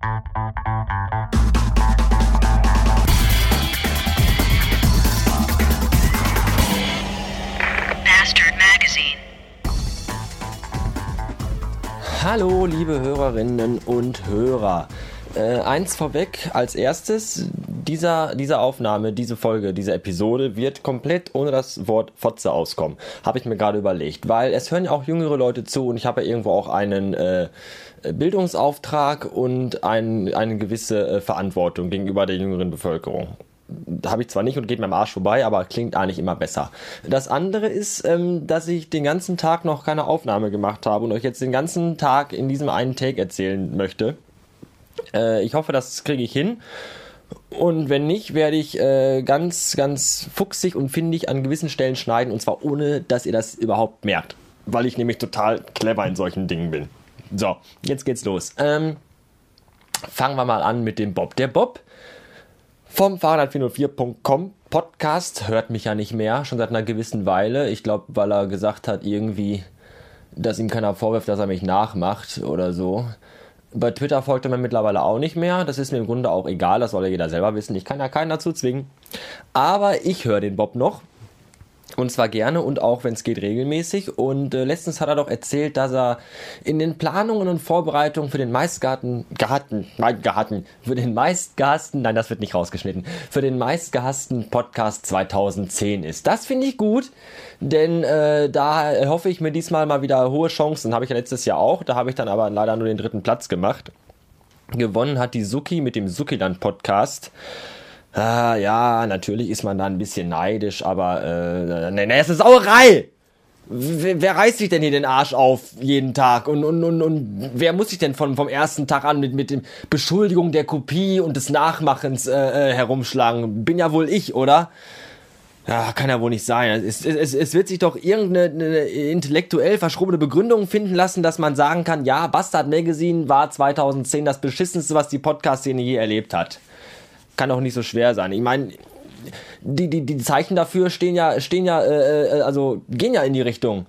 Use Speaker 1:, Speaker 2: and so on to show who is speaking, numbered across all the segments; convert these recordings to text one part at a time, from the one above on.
Speaker 1: Bastard Magazine.
Speaker 2: Hallo, liebe Hörerinnen und Hörer. Äh, eins vorweg als erstes, dieser, diese Aufnahme, diese Folge, diese Episode wird komplett ohne das Wort Fotze auskommen. Habe ich mir gerade überlegt, weil es hören ja auch jüngere Leute zu und ich habe ja irgendwo auch einen äh, Bildungsauftrag und ein, eine gewisse äh, Verantwortung gegenüber der jüngeren Bevölkerung habe ich zwar nicht und geht mir am Arsch vorbei, aber klingt eigentlich immer besser. Das andere ist, ähm, dass ich den ganzen Tag noch keine Aufnahme gemacht habe und euch jetzt den ganzen Tag in diesem einen Take erzählen möchte. Äh, ich hoffe, das kriege ich hin. Und wenn nicht, werde ich äh, ganz, ganz fuchsig und findig an gewissen Stellen schneiden und zwar ohne, dass ihr das überhaupt merkt. Weil ich nämlich total clever in solchen Dingen bin. So, jetzt geht's los. Ähm, fangen wir mal an mit dem Bob. Der Bob vom Fahrrad404.com Podcast hört mich ja nicht mehr, schon seit einer gewissen Weile. Ich glaube, weil er gesagt hat, irgendwie, dass ihm keiner vorwirft, dass er mich nachmacht oder so. Bei Twitter folgt er mir mittlerweile auch nicht mehr. Das ist mir im Grunde auch egal, das soll ja jeder selber wissen. Ich kann ja keinen dazu zwingen. Aber ich höre den Bob noch. Und zwar gerne und auch, wenn es geht, regelmäßig. Und äh, letztens hat er doch erzählt, dass er in den Planungen und Vorbereitungen für den meistgarten, gehatten, nein, gehatten, für den meistgehassten, nein, das wird nicht rausgeschnitten, für den meistgehassten Podcast 2010 ist. Das finde ich gut, denn äh, da hoffe ich mir diesmal mal wieder hohe Chancen. Habe ich ja letztes Jahr auch, da habe ich dann aber leider nur den dritten Platz gemacht. Gewonnen hat die Suki mit dem Sukiland Podcast. Ah, ja, natürlich ist man da ein bisschen neidisch, aber äh, nee, nee, es ist Sauerei! Wer, wer reißt sich denn hier den Arsch auf jeden Tag? Und, und, und, und wer muss sich denn von, vom ersten Tag an mit, mit dem Beschuldigung der Kopie und des Nachmachens äh, äh, herumschlagen? Bin ja wohl ich, oder? Ja, kann ja wohl nicht sein. Es, es, es wird sich doch irgendeine intellektuell verschrobene Begründung finden lassen, dass man sagen kann, ja, Bastard Magazine war 2010 das beschissenste, was die Podcast-Szene je erlebt hat kann auch nicht so schwer sein. Ich meine, die, die, die Zeichen dafür stehen ja, stehen ja, äh, äh, also gehen ja in die Richtung.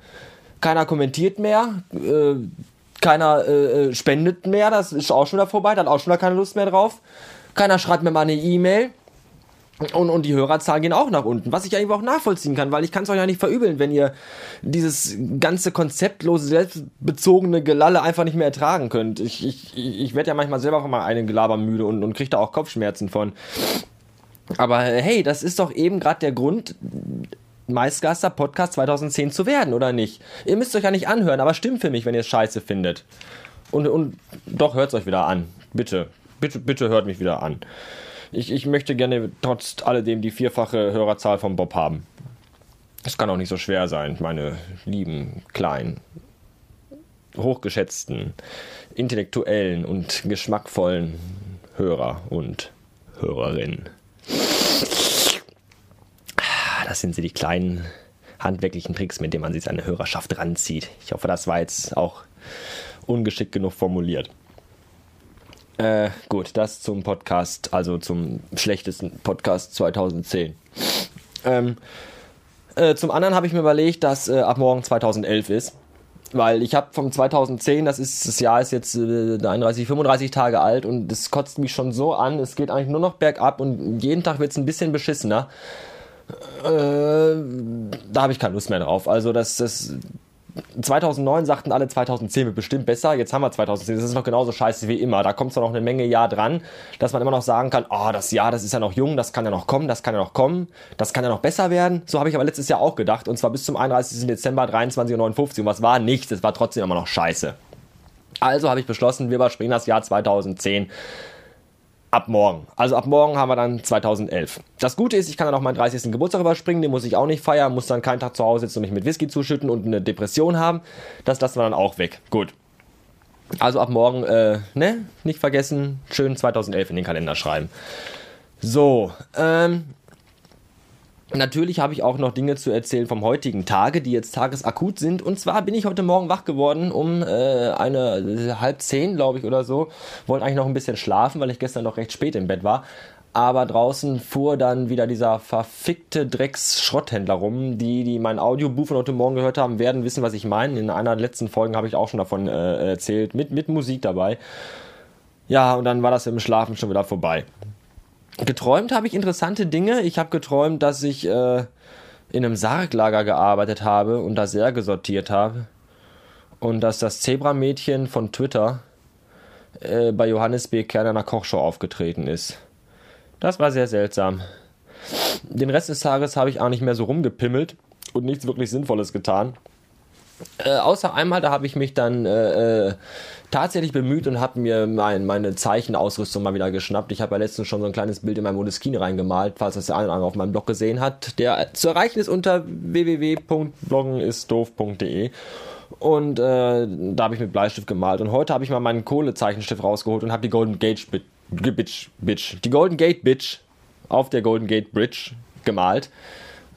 Speaker 2: Keiner kommentiert mehr, äh, keiner äh, äh spendet mehr, das ist auch schon wieder vorbei, da hat auch schon wieder keine Lust mehr drauf. Keiner schreibt mir mal eine E-Mail. Und, und die Hörerzahlen gehen auch nach unten, was ich eigentlich auch nachvollziehen kann, weil ich kann es euch ja nicht verübeln, wenn ihr dieses ganze konzeptlose, selbstbezogene Gelalle einfach nicht mehr ertragen könnt. Ich, ich, ich werde ja manchmal selber von meinem eigenen Gelaber müde und, und kriege da auch Kopfschmerzen von. Aber hey, das ist doch eben gerade der Grund, Meistgaster Podcast 2010 zu werden, oder nicht? Ihr müsst euch ja nicht anhören, aber stimmt für mich, wenn ihr es scheiße findet. Und, und doch hört es euch wieder an. Bitte, bitte, bitte hört mich wieder an ich, ich möchte gerne trotz alledem die vierfache Hörerzahl von Bob haben. Das kann auch nicht so schwer sein, meine lieben, kleinen, hochgeschätzten, intellektuellen und geschmackvollen Hörer und Hörerinnen. Das sind sie, die kleinen handwerklichen Tricks, mit denen man sich seine Hörerschaft ranzieht. Ich hoffe, das war jetzt auch ungeschickt genug formuliert. Äh, gut, das zum Podcast, also zum schlechtesten Podcast 2010. Ähm, äh, zum anderen habe ich mir überlegt, dass äh, ab morgen 2011 ist. Weil ich habe vom 2010, das ist das Jahr ist jetzt äh, 31, 35 Tage alt und es kotzt mich schon so an. Es geht eigentlich nur noch bergab und jeden Tag wird es ein bisschen beschissener. Äh, da habe ich keine Lust mehr drauf. Also das, das 2009 sagten alle 2010 wird bestimmt besser, jetzt haben wir 2010, das ist noch genauso scheiße wie immer. Da kommt zwar noch eine Menge Jahr dran, dass man immer noch sagen kann, oh, das Jahr, das ist ja noch jung, das kann ja noch kommen, das kann ja noch kommen, das kann ja noch besser werden. So habe ich aber letztes Jahr auch gedacht und zwar bis zum 31. Dezember 23.59 und was war nichts, es war trotzdem immer noch scheiße. Also habe ich beschlossen, wir überspringen das Jahr 2010 ab morgen. Also ab morgen haben wir dann 2011. Das Gute ist, ich kann dann auch meinen 30. Geburtstag überspringen, den muss ich auch nicht feiern, muss dann keinen Tag zu Hause sitzen und mich mit Whisky zuschütten und eine Depression haben. Das lassen wir dann auch weg. Gut. Also ab morgen, äh, ne, nicht vergessen, schön 2011 in den Kalender schreiben. So, ähm, Natürlich habe ich auch noch Dinge zu erzählen vom heutigen Tage, die jetzt tagesakut sind. Und zwar bin ich heute Morgen wach geworden um äh, eine halb zehn, glaube ich, oder so. Wollte eigentlich noch ein bisschen schlafen, weil ich gestern noch recht spät im Bett war. Aber draußen fuhr dann wieder dieser verfickte Drecks-Schrotthändler rum. Die, die mein Audiobuch von heute Morgen gehört haben, werden wissen, was ich meine. In einer der letzten Folgen habe ich auch schon davon äh, erzählt, mit, mit Musik dabei. Ja, und dann war das im Schlafen schon wieder vorbei. Geträumt habe ich interessante Dinge. Ich habe geträumt, dass ich äh, in einem Sarglager gearbeitet habe und da Särge sortiert habe. Und dass das Zebramädchen von Twitter äh, bei Johannes B. Kern einer Kochshow aufgetreten ist. Das war sehr seltsam. Den Rest des Tages habe ich auch nicht mehr so rumgepimmelt und nichts wirklich Sinnvolles getan. Äh, außer einmal, da habe ich mich dann äh, äh, tatsächlich bemüht und habe mir mein, meine Zeichenausrüstung mal wieder geschnappt. Ich habe ja letztens schon so ein kleines Bild in mein Moleskine reingemalt, falls das der eine oder andere auf meinem Blog gesehen hat. Der zu erreichen ist unter www.bloggenistdoof.de. Und äh, da habe ich mit Bleistift gemalt. Und heute habe ich mal meinen Kohlezeichenstift rausgeholt und habe die Golden Gate Bitch, Bitch, die Golden Gate Bitch auf der Golden Gate Bridge gemalt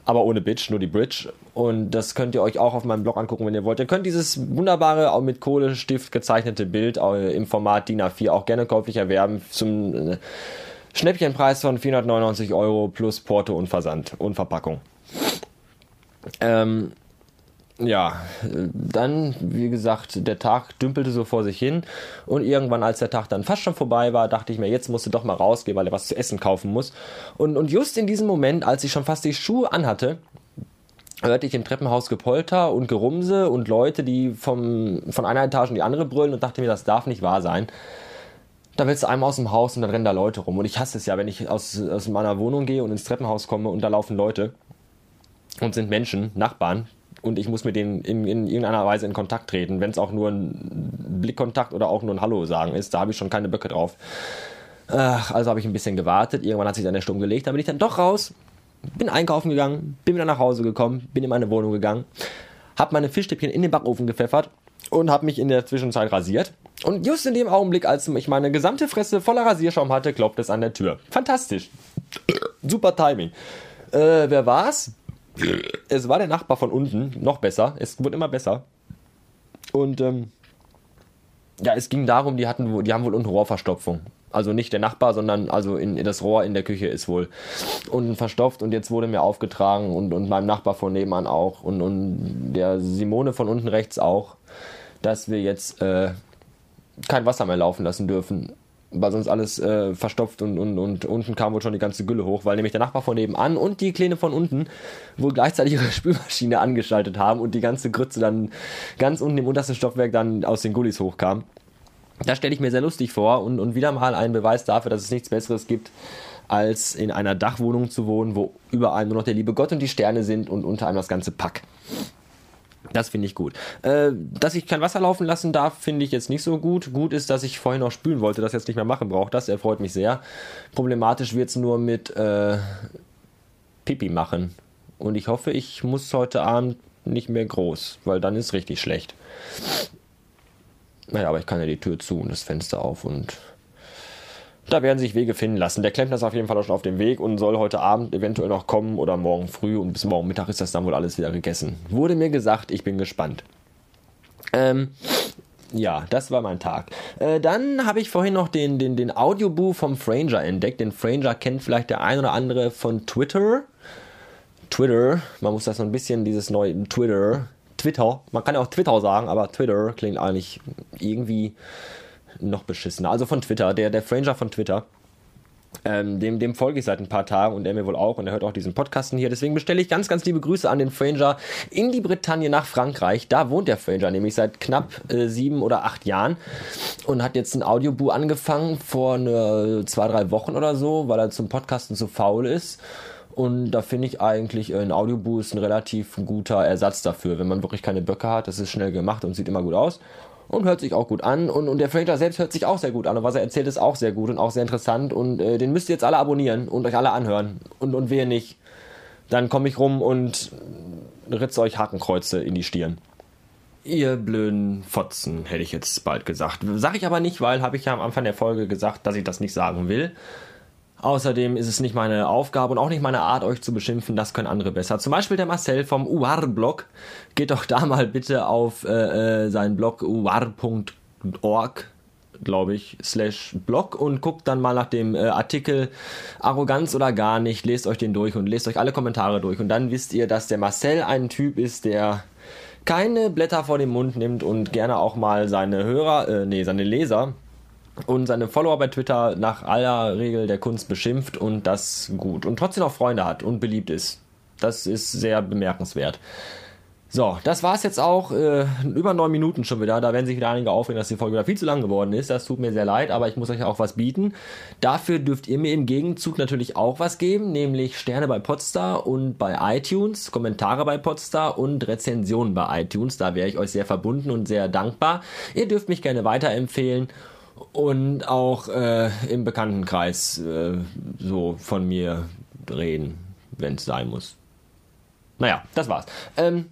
Speaker 2: aber ohne Bitch, nur die Bridge. Und das könnt ihr euch auch auf meinem Blog angucken, wenn ihr wollt. Ihr könnt dieses wunderbare, auch mit Kohlestift gezeichnete Bild im Format DIN A4 auch gerne käuflich erwerben zum äh, Schnäppchenpreis von 499 Euro plus Porto und Versand und Verpackung. Ähm, ja, dann, wie gesagt, der Tag dümpelte so vor sich hin und irgendwann, als der Tag dann fast schon vorbei war, dachte ich mir, jetzt musst du doch mal rausgehen, weil er was zu essen kaufen muss. Und, und just in diesem Moment, als ich schon fast die Schuhe anhatte, hörte ich im Treppenhaus Gepolter und Gerumse und Leute, die vom, von einer Etage in die andere brüllen und dachte mir, das darf nicht wahr sein. Da willst du einmal aus dem Haus und dann rennen da Leute rum. Und ich hasse es ja, wenn ich aus, aus meiner Wohnung gehe und ins Treppenhaus komme und da laufen Leute und sind Menschen, Nachbarn, und ich muss mit denen in, in irgendeiner Weise in Kontakt treten, wenn es auch nur ein Blickkontakt oder auch nur ein Hallo sagen ist, da habe ich schon keine Böcke drauf. Ach, also habe ich ein bisschen gewartet, irgendwann hat sich dann der Sturm gelegt, da bin ich dann doch raus, bin einkaufen gegangen, bin wieder nach Hause gekommen, bin in meine Wohnung gegangen, habe meine Fischstäbchen in den Backofen gepfeffert und habe mich in der Zwischenzeit rasiert. Und just in dem Augenblick, als ich meine gesamte Fresse voller Rasierschaum hatte, klopft es an der Tür. Fantastisch. Super Timing. Äh, wer war's? Es war der Nachbar von unten, noch besser. Es wurde immer besser. Und ähm, ja, es ging darum, die hatten, die haben wohl unten Rohrverstopfung. Also nicht der Nachbar, sondern also in, das Rohr in der Küche ist wohl unten verstopft und jetzt wurde mir aufgetragen und, und meinem Nachbar von nebenan auch und, und der Simone von unten rechts auch, dass wir jetzt äh, kein Wasser mehr laufen lassen dürfen war sonst alles äh, verstopft und, und, und unten kam wohl schon die ganze Gülle hoch, weil nämlich der Nachbar von nebenan und die Kleine von unten wohl gleichzeitig ihre Spülmaschine angeschaltet haben und die ganze Grütze dann ganz unten im untersten Stockwerk dann aus den Gullis hochkam. Das stelle ich mir sehr lustig vor und, und wieder mal ein Beweis dafür, dass es nichts Besseres gibt, als in einer Dachwohnung zu wohnen, wo über einem nur noch der liebe Gott und die Sterne sind und unter einem das ganze Pack. Das finde ich gut. Äh, dass ich kein Wasser laufen lassen darf, finde ich jetzt nicht so gut. Gut ist, dass ich vorhin noch spülen wollte, das jetzt nicht mehr machen brauche. Das erfreut mich sehr. Problematisch wird es nur mit äh, Pipi machen. Und ich hoffe, ich muss heute Abend nicht mehr groß, weil dann ist richtig schlecht. Naja, aber ich kann ja die Tür zu und das Fenster auf und da werden sich Wege finden lassen. Der Klempner ist auf jeden Fall auch schon auf dem Weg und soll heute Abend eventuell noch kommen oder morgen früh und bis morgen Mittag ist das dann wohl alles wieder gegessen. Wurde mir gesagt, ich bin gespannt. Ähm, ja, das war mein Tag. Äh, dann habe ich vorhin noch den, den, den Audioboo vom Franger entdeckt. Den Franger kennt vielleicht der ein oder andere von Twitter. Twitter, man muss das so ein bisschen, dieses neue Twitter, Twitter, man kann ja auch Twitter sagen, aber Twitter klingt eigentlich irgendwie noch beschissener. Also von Twitter, der, der Franger von Twitter. Ähm, dem, dem folge ich seit ein paar Tagen und er mir wohl auch und er hört auch diesen Podcasten hier. Deswegen bestelle ich ganz, ganz liebe Grüße an den Franger in die Bretagne nach Frankreich. Da wohnt der Franger nämlich seit knapp äh, sieben oder acht Jahren und hat jetzt ein Audioboo angefangen vor ne, zwei, drei Wochen oder so, weil er zum Podcasten zu faul ist. Und da finde ich eigentlich äh, ein Audioboo ist ein relativ guter Ersatz dafür, wenn man wirklich keine Böcke hat. Das ist schnell gemacht und sieht immer gut aus und hört sich auch gut an. Und, und der Franchise selbst hört sich auch sehr gut an. Und was er erzählt, ist auch sehr gut und auch sehr interessant. Und äh, den müsst ihr jetzt alle abonnieren und euch alle anhören. Und, und wer nicht, dann komme ich rum und ritze euch Hakenkreuze in die Stirn. Ihr blöden Fotzen, hätte ich jetzt bald gesagt. Sag ich aber nicht, weil habe ich ja am Anfang der Folge gesagt, dass ich das nicht sagen will. Außerdem ist es nicht meine Aufgabe und auch nicht meine Art, euch zu beschimpfen. Das können andere besser. Zum Beispiel der Marcel vom UAR-Blog. Geht doch da mal bitte auf äh, äh, seinen Blog uar.org glaube ich, slash Blog und guckt dann mal nach dem äh, Artikel Arroganz oder gar nicht, lest euch den durch und lest euch alle Kommentare durch und dann wisst ihr, dass der Marcel ein Typ ist, der keine Blätter vor den Mund nimmt und gerne auch mal seine Hörer, äh, nee, seine Leser und seine Follower bei Twitter nach aller Regel der Kunst beschimpft und das gut und trotzdem auch Freunde hat und beliebt ist. Das ist sehr bemerkenswert. So, das war's jetzt auch. Äh, über neun Minuten schon wieder. Da werden sich wieder einige aufregen, dass die Folge wieder viel zu lang geworden ist. Das tut mir sehr leid, aber ich muss euch auch was bieten. Dafür dürft ihr mir im Gegenzug natürlich auch was geben, nämlich Sterne bei Podstar und bei iTunes, Kommentare bei Podstar und Rezensionen bei iTunes. Da wäre ich euch sehr verbunden und sehr dankbar. Ihr dürft mich gerne weiterempfehlen und auch äh, im Bekanntenkreis äh, so von mir reden, wenn es sein muss. Naja, das war's. Ähm,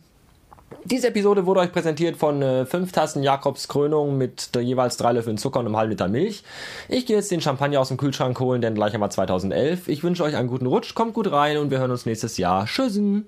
Speaker 2: diese Episode wurde euch präsentiert von äh, 5 Tassen Jakobs Krönung mit jeweils 3 Löffeln Zucker und einem halben Liter Milch. Ich gehe jetzt den Champagner aus dem Kühlschrank holen, denn gleich haben wir 2011. Ich wünsche euch einen guten Rutsch, kommt gut rein und wir hören uns nächstes Jahr. Tschüssen!